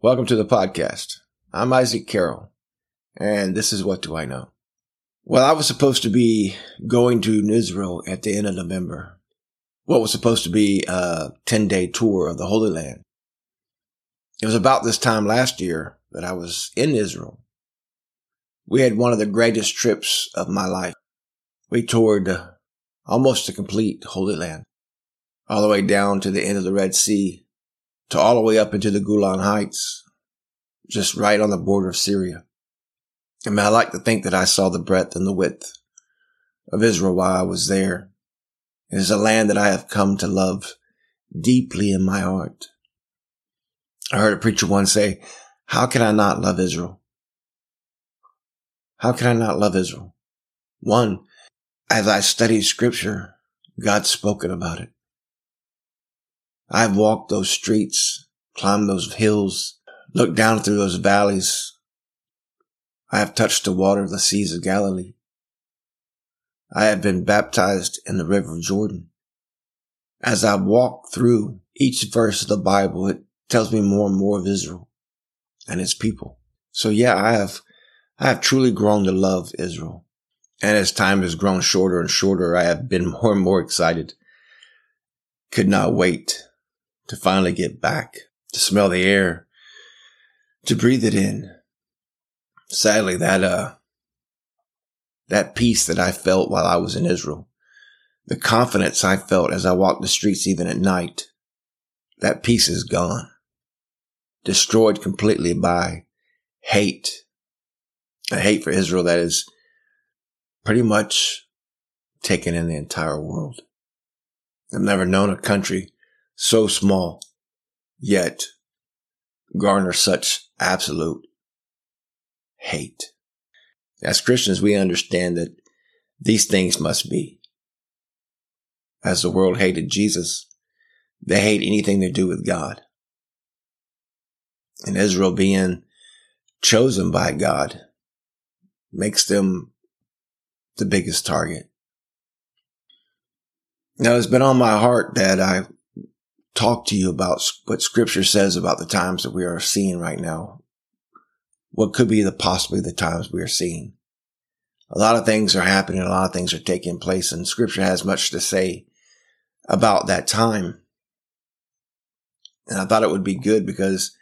Welcome to the podcast. I'm Isaac Carroll, and this is What Do I Know? Well, I was supposed to be going to Israel at the end of November. What was supposed to be a 10 day tour of the Holy Land. It was about this time last year that I was in Israel. We had one of the greatest trips of my life. We toured almost the complete Holy Land, all the way down to the end of the Red Sea to all the way up into the Golan Heights, just right on the border of Syria. I mean, I like to think that I saw the breadth and the width of Israel while I was there. It is a land that I have come to love deeply in my heart. I heard a preacher once say, how can I not love Israel? How can I not love Israel? One, as I studied scripture, God's spoken about it. I've walked those streets, climbed those hills, looked down through those valleys. I have touched the water of the seas of Galilee. I have been baptized in the river of Jordan. As I walk through each verse of the Bible, it tells me more and more of Israel and its people. So yeah, I have, I have truly grown to love Israel. And as time has grown shorter and shorter, I have been more and more excited. Could not wait to finally get back, to smell the air, to breathe it in. Sadly, that, uh, that peace that I felt while I was in Israel, the confidence I felt as I walked the streets even at night, that peace is gone, destroyed completely by hate, a hate for Israel that is pretty much taken in the entire world. I've never known a country so small, yet garner such absolute hate. As Christians, we understand that these things must be. As the world hated Jesus, they hate anything to do with God. And Israel being chosen by God makes them the biggest target. Now, it's been on my heart that I talk to you about what scripture says about the times that we are seeing right now. What could be the possibly the times we are seeing. A lot of things are happening. A lot of things are taking place and scripture has much to say about that time. And I thought it would be good because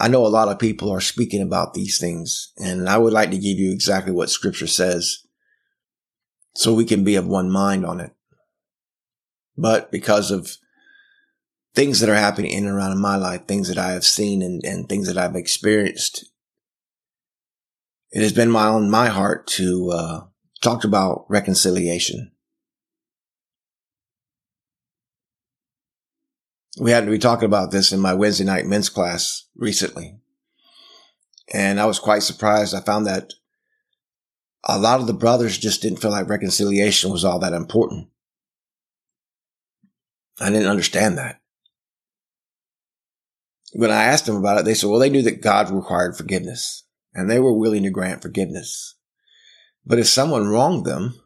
I know a lot of people are speaking about these things and I would like to give you exactly what scripture says so we can be of one mind on it. But because of things that are happening in and around in my life, things that I have seen and, and things that I've experienced. It has been my own, my heart to uh, talk about reconciliation. We had to be talking about this in my Wednesday night men's class recently. And I was quite surprised. I found that a lot of the brothers just didn't feel like reconciliation was all that important. I didn't understand that when I asked them about it, they said, well, they knew that God required forgiveness and they were willing to grant forgiveness. But if someone wronged them,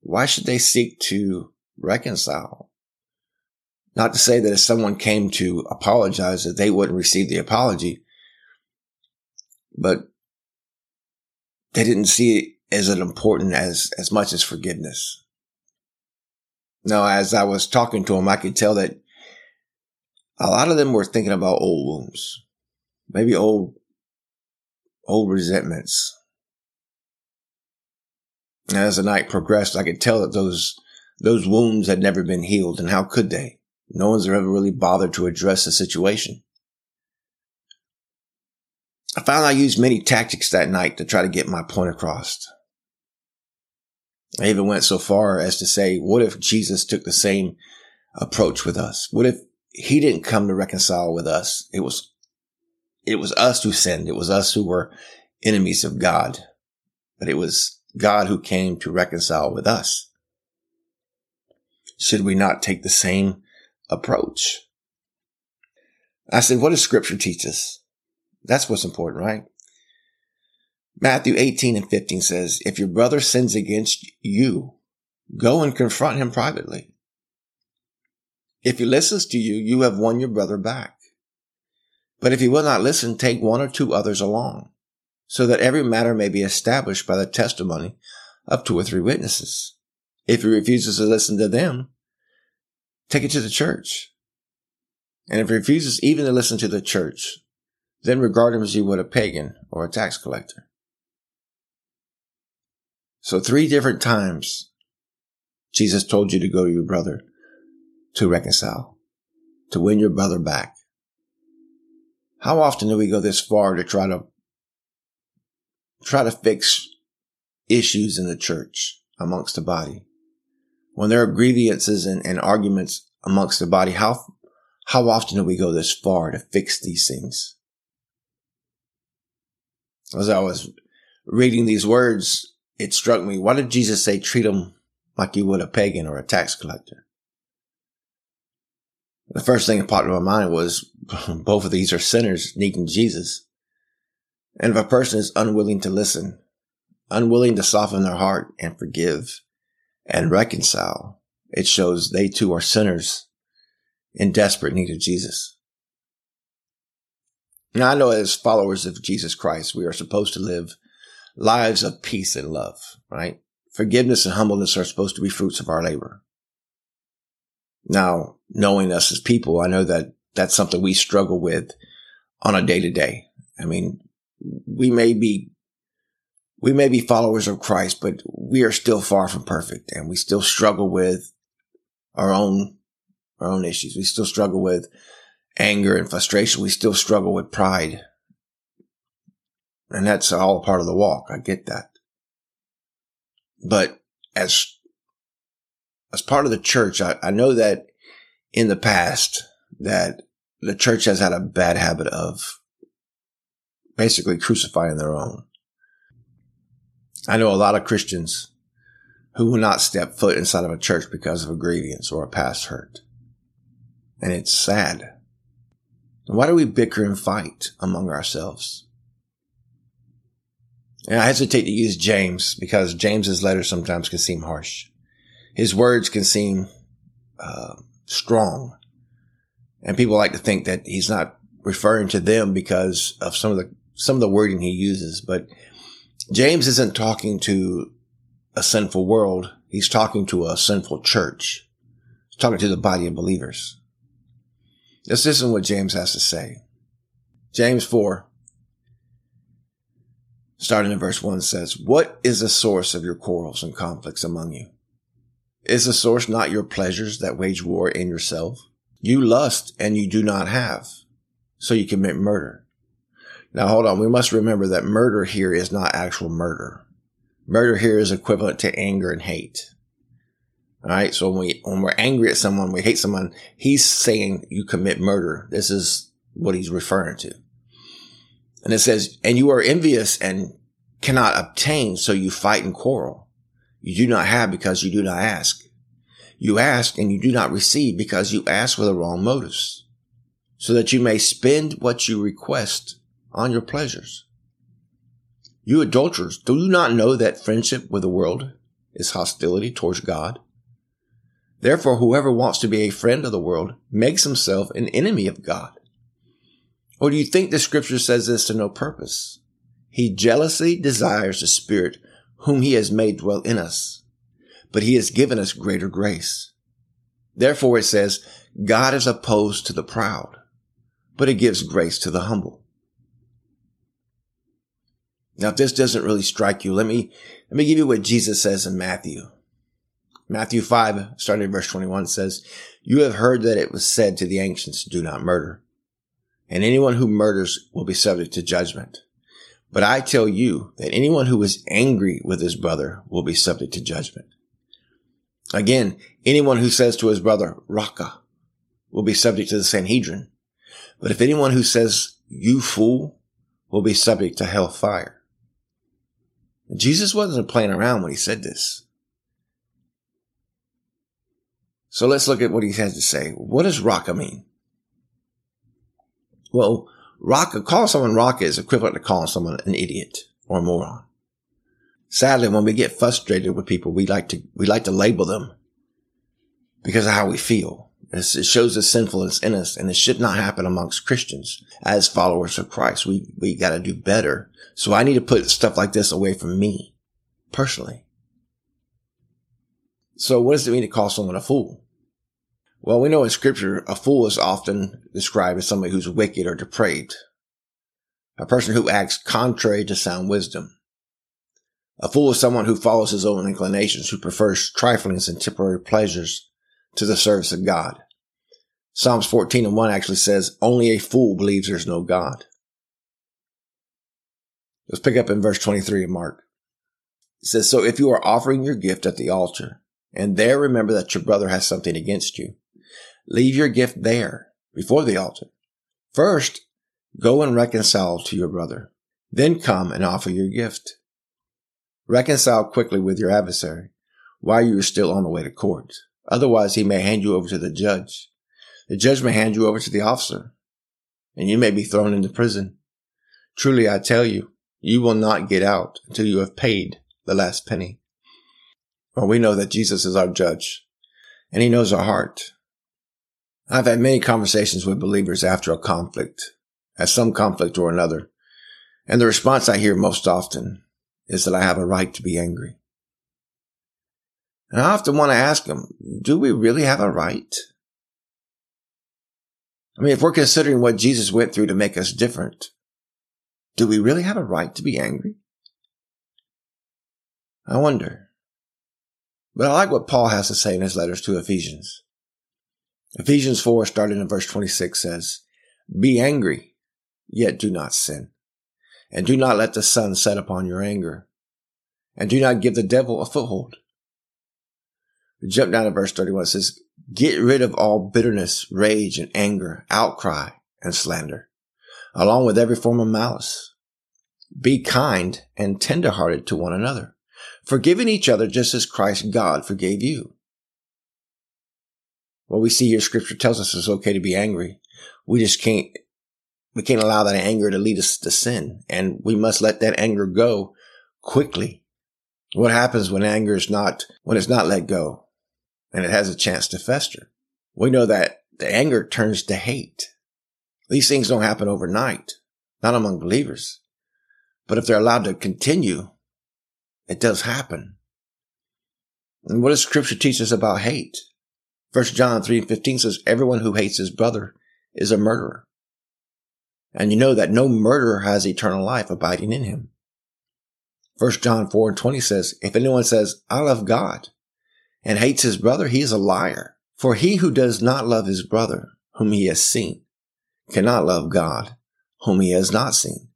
why should they seek to reconcile? Not to say that if someone came to apologize that they wouldn't receive the apology, but they didn't see it as important as, as much as forgiveness. Now, as I was talking to them, I could tell that a lot of them were thinking about old wounds, maybe old, old resentments. And as the night progressed, I could tell that those, those wounds had never been healed. And how could they? No one's ever really bothered to address the situation. I found I used many tactics that night to try to get my point across. I even went so far as to say, what if Jesus took the same approach with us? What if he didn't come to reconcile with us. It was, it was us who sinned. It was us who were enemies of God, but it was God who came to reconcile with us. Should we not take the same approach? I said, what does scripture teach us? That's what's important, right? Matthew 18 and 15 says, if your brother sins against you, go and confront him privately. If he listens to you, you have won your brother back. But if he will not listen, take one or two others along, so that every matter may be established by the testimony of two or three witnesses. If he refuses to listen to them, take it to the church. And if he refuses even to listen to the church, then regard him as you would a pagan or a tax collector. So three different times, Jesus told you to go to your brother to reconcile, to win your brother back. How often do we go this far to try to try to fix issues in the church amongst the body? When there are grievances and, and arguments amongst the body, how how often do we go this far to fix these things? As I was reading these words, it struck me. Why did Jesus say treat them like you would a pagan or a tax collector? The first thing that popped in my mind was both of these are sinners needing Jesus. And if a person is unwilling to listen, unwilling to soften their heart and forgive and reconcile, it shows they too are sinners in desperate need of Jesus. Now I know as followers of Jesus Christ, we are supposed to live lives of peace and love, right? Forgiveness and humbleness are supposed to be fruits of our labor. Now, knowing us as people, I know that that's something we struggle with on a day to day. I mean, we may be, we may be followers of Christ, but we are still far from perfect and we still struggle with our own, our own issues. We still struggle with anger and frustration. We still struggle with pride. And that's all part of the walk. I get that. But as, as part of the church, I, I know that in the past that the church has had a bad habit of basically crucifying their own. I know a lot of Christians who will not step foot inside of a church because of a grievance or a past hurt. And it's sad. Why do we bicker and fight among ourselves? And I hesitate to use James because James's letters sometimes can seem harsh. His words can seem uh, strong, and people like to think that he's not referring to them because of some of the some of the wording he uses. But James isn't talking to a sinful world; he's talking to a sinful church. He's talking to the body of believers. This isn't what James has to say. James 4, starting in verse 1 says, What is the source of your quarrels and conflicts among you? Is the source not your pleasures that wage war in yourself? You lust and you do not have, so you commit murder. Now hold on, we must remember that murder here is not actual murder. Murder here is equivalent to anger and hate. All right. So when we, when we're angry at someone, we hate someone, he's saying you commit murder. This is what he's referring to. And it says, and you are envious and cannot obtain. So you fight and quarrel. You do not have because you do not ask. You ask and you do not receive because you ask with the wrong motives so that you may spend what you request on your pleasures. You adulterers, do you not know that friendship with the world is hostility towards God? Therefore, whoever wants to be a friend of the world makes himself an enemy of God. Or do you think the scripture says this to no purpose? He jealously desires the spirit whom he has made dwell in us, but he has given us greater grace. Therefore it says, God is opposed to the proud, but he gives grace to the humble. Now, if this doesn't really strike you, let me, let me give you what Jesus says in Matthew Matthew 5, starting in verse 21 says, You have heard that it was said to the ancients, do not murder. And anyone who murders will be subject to judgment. But I tell you that anyone who is angry with his brother will be subject to judgment. Again, anyone who says to his brother, Raca, will be subject to the Sanhedrin. But if anyone who says, you fool, will be subject to hell fire. Jesus wasn't playing around when he said this. So let's look at what he has to say. What does Raca mean? Well, Raca, calling someone Raca is equivalent to calling someone an idiot or a moron. Sadly, when we get frustrated with people, we like to, we like to label them because of how we feel. It shows the sinfulness in us and it should not happen amongst Christians as followers of Christ. We, we got to do better. So I need to put stuff like this away from me personally. So what does it mean to call someone a fool? Well, we know in scripture, a fool is often described as somebody who's wicked or depraved. A person who acts contrary to sound wisdom. A fool is someone who follows his own inclinations, who prefers triflings and temporary pleasures to the service of God. Psalms 14 and 1 actually says, only a fool believes there's no God. Let's pick up in verse 23 of Mark. It says, So if you are offering your gift at the altar, and there remember that your brother has something against you, leave your gift there before the altar. First, go and reconcile to your brother. Then come and offer your gift. Reconcile quickly with your adversary while you are still on the way to court. Otherwise, he may hand you over to the judge. The judge may hand you over to the officer, and you may be thrown into prison. Truly, I tell you, you will not get out until you have paid the last penny. Well, we know that Jesus is our judge, and he knows our heart. I've had many conversations with believers after a conflict, at some conflict or another, and the response I hear most often is that I have a right to be angry. And I often want to ask them, do we really have a right? I mean, if we're considering what Jesus went through to make us different, do we really have a right to be angry? I wonder. But I like what Paul has to say in his letters to Ephesians. Ephesians 4, starting in verse 26 says, Be angry, yet do not sin. And do not let the sun set upon your anger. And do not give the devil a foothold. Jump down to verse 31. It says, Get rid of all bitterness, rage, and anger, outcry, and slander, along with every form of malice. Be kind and tenderhearted to one another, forgiving each other just as Christ God forgave you. What we see here, scripture tells us it's okay to be angry. We just can't we can't allow that anger to lead us to sin. And we must let that anger go quickly. What happens when anger is not, when it's not let go and it has a chance to fester? We know that the anger turns to hate. These things don't happen overnight, not among believers. But if they're allowed to continue, it does happen. And what does scripture teach us about hate? First John 3 and 15 says, everyone who hates his brother is a murderer. And you know that no murderer has eternal life abiding in him. First John 4 and 20 says, if anyone says, I love God and hates his brother, he is a liar. For he who does not love his brother, whom he has seen, cannot love God, whom he has not seen.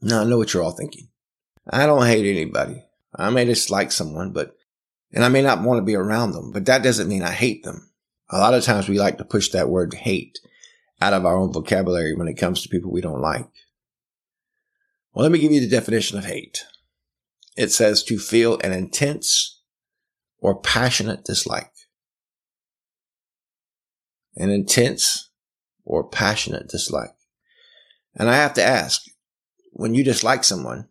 Now I know what you're all thinking. I don't hate anybody. I may dislike someone, but, and I may not want to be around them, but that doesn't mean I hate them. A lot of times we like to push that word hate out of our own vocabulary when it comes to people we don't like. Well, let me give you the definition of hate. It says to feel an intense or passionate dislike. An intense or passionate dislike. And I have to ask, when you dislike someone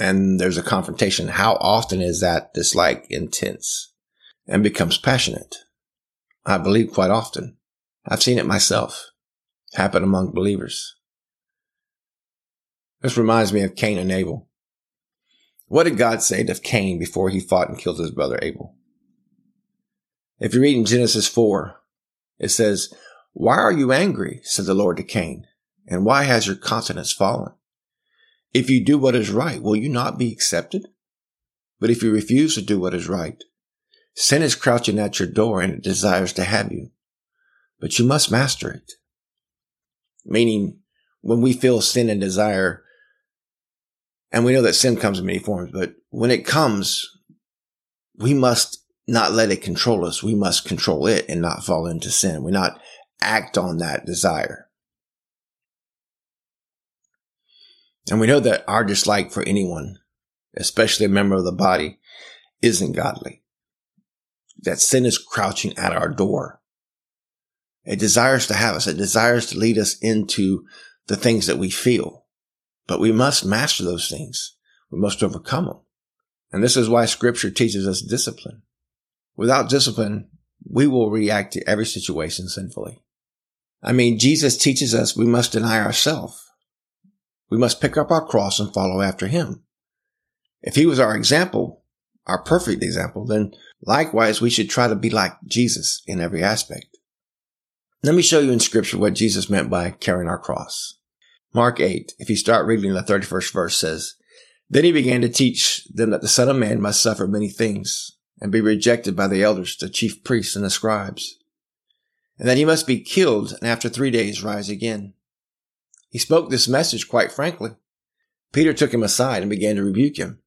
and there's a confrontation, how often is that dislike intense and becomes passionate? I believe quite often. I've seen it myself happen among believers. This reminds me of Cain and Abel. What did God say to Cain before he fought and killed his brother Abel? If you read in Genesis 4, it says, Why are you angry? said the Lord to Cain, and why has your countenance fallen? If you do what is right, will you not be accepted? But if you refuse to do what is right, sin is crouching at your door and it desires to have you but you must master it. Meaning, when we feel sin and desire, and we know that sin comes in many forms, but when it comes, we must not let it control us. We must control it and not fall into sin. We not act on that desire. And we know that our dislike for anyone, especially a member of the body, isn't godly. That sin is crouching at our door it desires to have us. It desires to lead us into the things that we feel. But we must master those things. We must overcome them. And this is why scripture teaches us discipline. Without discipline, we will react to every situation sinfully. I mean, Jesus teaches us we must deny ourselves. We must pick up our cross and follow after him. If he was our example, our perfect example, then likewise we should try to be like Jesus in every aspect. Let me show you in scripture what Jesus meant by carrying our cross. Mark 8, if you start reading the 31st verse says, Then he began to teach them that the Son of Man must suffer many things and be rejected by the elders, the chief priests and the scribes, and that he must be killed and after three days rise again. He spoke this message quite frankly. Peter took him aside and began to rebuke him.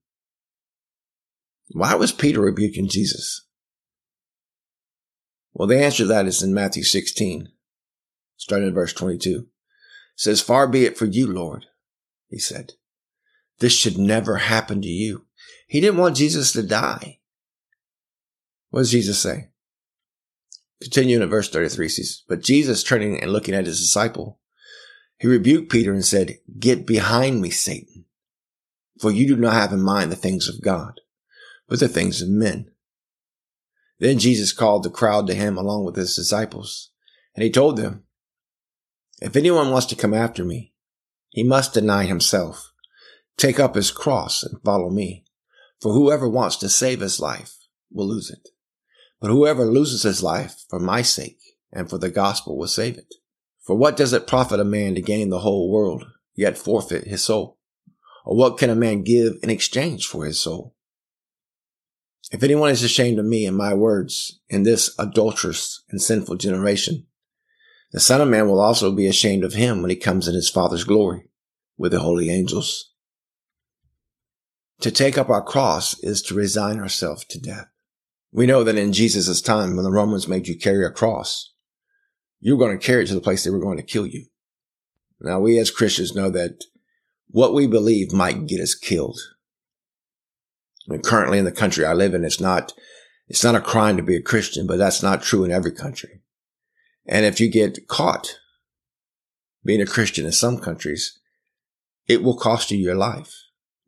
Why was Peter rebuking Jesus? Well, the answer to that is in Matthew 16, starting at verse 22. It says, Far be it for you, Lord, he said. This should never happen to you. He didn't want Jesus to die. What does Jesus say? Continuing at verse 33 says, But Jesus turning and looking at his disciple, he rebuked Peter and said, Get behind me, Satan, for you do not have in mind the things of God, but the things of men. Then Jesus called the crowd to him along with his disciples, and he told them, If anyone wants to come after me, he must deny himself, take up his cross, and follow me. For whoever wants to save his life will lose it. But whoever loses his life for my sake and for the gospel will save it. For what does it profit a man to gain the whole world, yet forfeit his soul? Or what can a man give in exchange for his soul? If anyone is ashamed of me and my words in this adulterous and sinful generation, the Son of Man will also be ashamed of him when he comes in his Father's glory with the holy angels. To take up our cross is to resign ourselves to death. We know that in Jesus' time, when the Romans made you carry a cross, you were going to carry it to the place they were going to kill you. Now, we as Christians know that what we believe might get us killed. I mean, currently in the country I live in, it's not, it's not a crime to be a Christian, but that's not true in every country. And if you get caught being a Christian in some countries, it will cost you your life.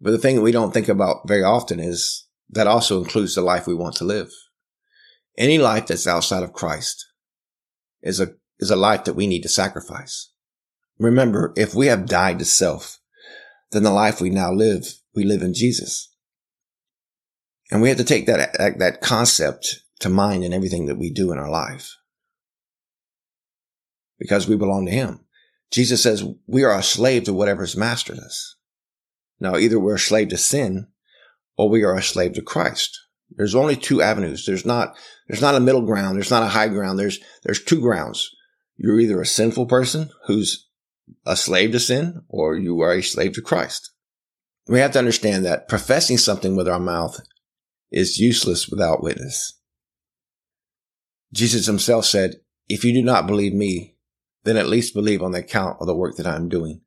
But the thing that we don't think about very often is that also includes the life we want to live. Any life that's outside of Christ is a, is a life that we need to sacrifice. Remember, if we have died to self, then the life we now live, we live in Jesus. And we have to take that, that concept to mind in everything that we do in our life. Because we belong to Him. Jesus says we are a slave to whatever's mastered us. Now, either we're a slave to sin or we are a slave to Christ. There's only two avenues. There's not, there's not a middle ground. There's not a high ground. There's, there's two grounds. You're either a sinful person who's a slave to sin or you are a slave to Christ. We have to understand that professing something with our mouth is useless without witness. Jesus himself said, if you do not believe me, then at least believe on the account of the work that I'm doing.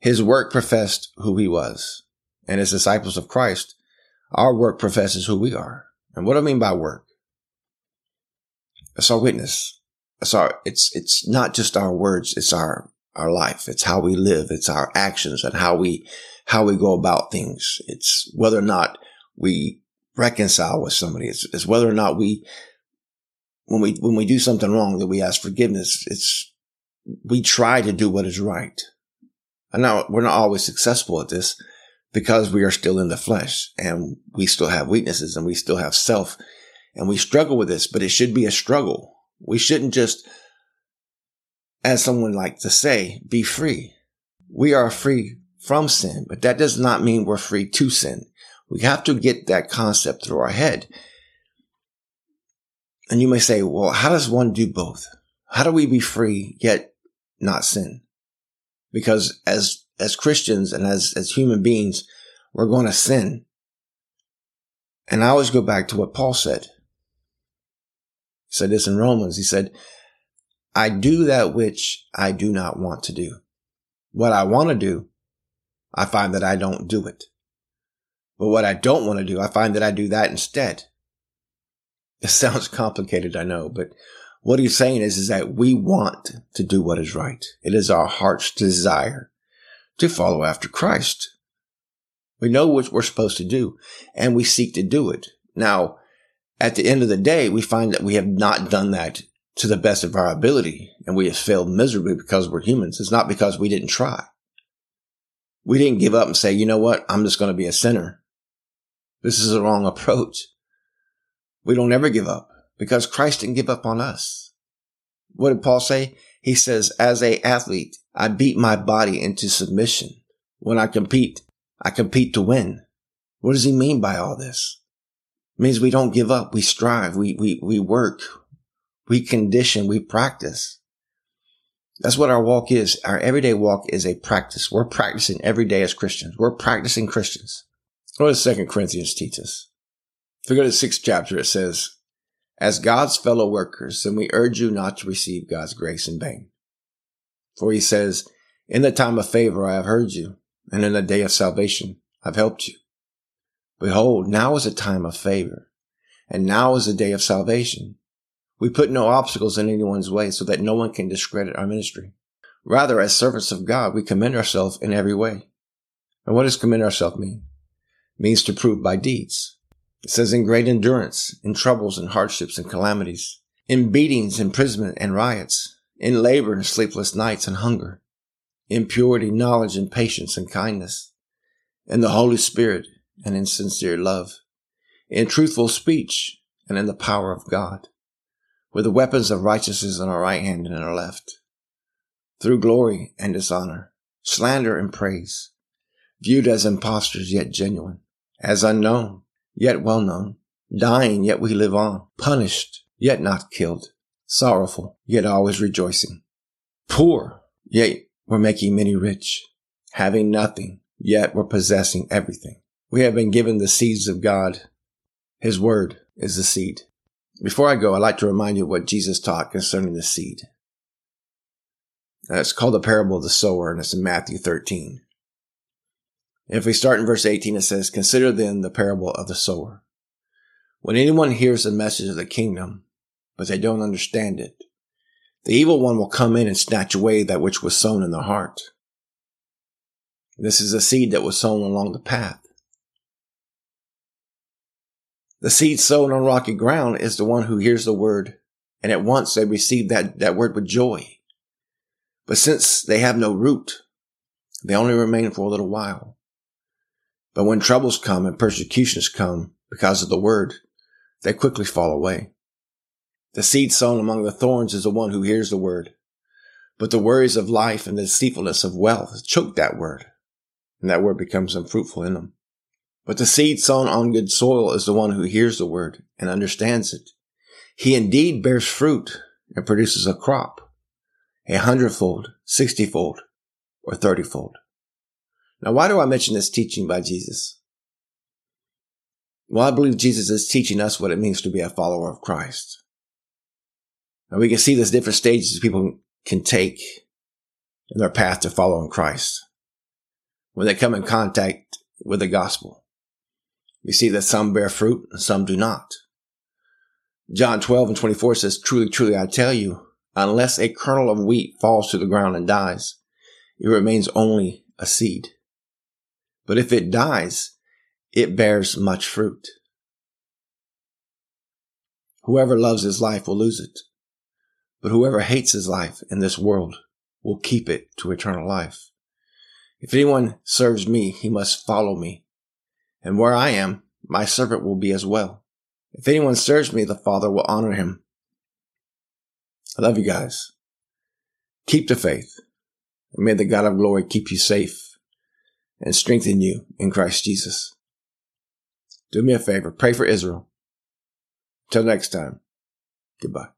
His work professed who he was and as disciples of Christ, our work professes who we are. And what do I mean by work? It's our witness. Our, it's, it's not just our words. It's our, our life. It's how we live. It's our actions and how we, how we go about things. It's whether or not we reconcile with somebody. It's, it's whether or not we, when we, when we do something wrong that we ask forgiveness, it's, we try to do what is right. And now we're not always successful at this, because we are still in the flesh and we still have weaknesses and we still have self and we struggle with this, but it should be a struggle. We shouldn't just, as someone like to say, be free. We are free from sin, but that does not mean we're free to sin. We have to get that concept through our head. And you may say, well, how does one do both? How do we be free yet not sin? Because as as Christians and as, as human beings, we're going to sin. And I always go back to what Paul said. He said this in Romans. He said, I do that which I do not want to do. What I want to do, I find that I don't do it. But what I don't want to do, I find that I do that instead. It sounds complicated, I know, but what he's saying is, is that we want to do what is right. It is our heart's desire to follow after Christ. We know what we're supposed to do and we seek to do it. Now, at the end of the day, we find that we have not done that to the best of our ability and we have failed miserably because we're humans. It's not because we didn't try. We didn't give up and say, you know what? I'm just going to be a sinner. This is the wrong approach. We don't ever give up because Christ didn't give up on us. What did Paul say? He says, as a athlete, I beat my body into submission. When I compete, I compete to win. What does he mean by all this? Means we don't give up. We strive. We, we, we work. We condition. We practice. That's what our walk is. Our everyday walk is a practice. We're practicing every day as Christians. We're practicing Christians. What does Second Corinthians teach us? If we go to the sixth chapter, it says, As God's fellow workers, then we urge you not to receive God's grace in vain. For he says, In the time of favor I have heard you, and in the day of salvation I've helped you. Behold, now is a time of favor, and now is the day of salvation. We put no obstacles in anyone's way so that no one can discredit our ministry. Rather, as servants of God, we commend ourselves in every way. And what does commend ourselves mean? It means to prove by deeds. It says in great endurance, in troubles and hardships and calamities, in beatings, imprisonment and riots, in labor and sleepless nights and hunger, in purity, knowledge and patience and kindness, in the Holy Spirit and in sincere love, in truthful speech and in the power of God with the weapons of righteousness in our right hand and in our left, through glory and dishonor, slander and praise, viewed as impostors yet genuine, as unknown yet well known, dying yet we live on, punished yet not killed, sorrowful yet always rejoicing, poor yet we're making many rich, having nothing yet we're possessing everything. We have been given the seeds of God. His word is the seed. Before I go, I'd like to remind you what Jesus taught concerning the seed. Uh, it's called the parable of the sower, and it's in Matthew 13. If we start in verse 18, it says, Consider then the parable of the sower. When anyone hears the message of the kingdom, but they don't understand it, the evil one will come in and snatch away that which was sown in the heart. This is a seed that was sown along the path. The seed sown on rocky ground is the one who hears the word, and at once they receive that, that word with joy. But since they have no root, they only remain for a little while. But when troubles come and persecutions come because of the word, they quickly fall away. The seed sown among the thorns is the one who hears the word. But the worries of life and the deceitfulness of wealth choke that word, and that word becomes unfruitful in them. But the seed sown on good soil is the one who hears the word and understands it. He indeed bears fruit and produces a crop, a hundredfold, sixtyfold, or thirtyfold. Now, why do I mention this teaching by Jesus? Well, I believe Jesus is teaching us what it means to be a follower of Christ. Now, we can see there's different stages people can take in their path to following Christ when they come in contact with the gospel. We see that some bear fruit and some do not. John 12 and 24 says, Truly, truly, I tell you, unless a kernel of wheat falls to the ground and dies, it remains only a seed. But if it dies, it bears much fruit. Whoever loves his life will lose it, but whoever hates his life in this world will keep it to eternal life. If anyone serves me, he must follow me and where I am, my servant will be as well. If anyone serves me, the Father will honor him. I love you guys. Keep the faith. And may the God of glory keep you safe and strengthen you in Christ Jesus. Do me a favor. Pray for Israel. Till next time. Goodbye.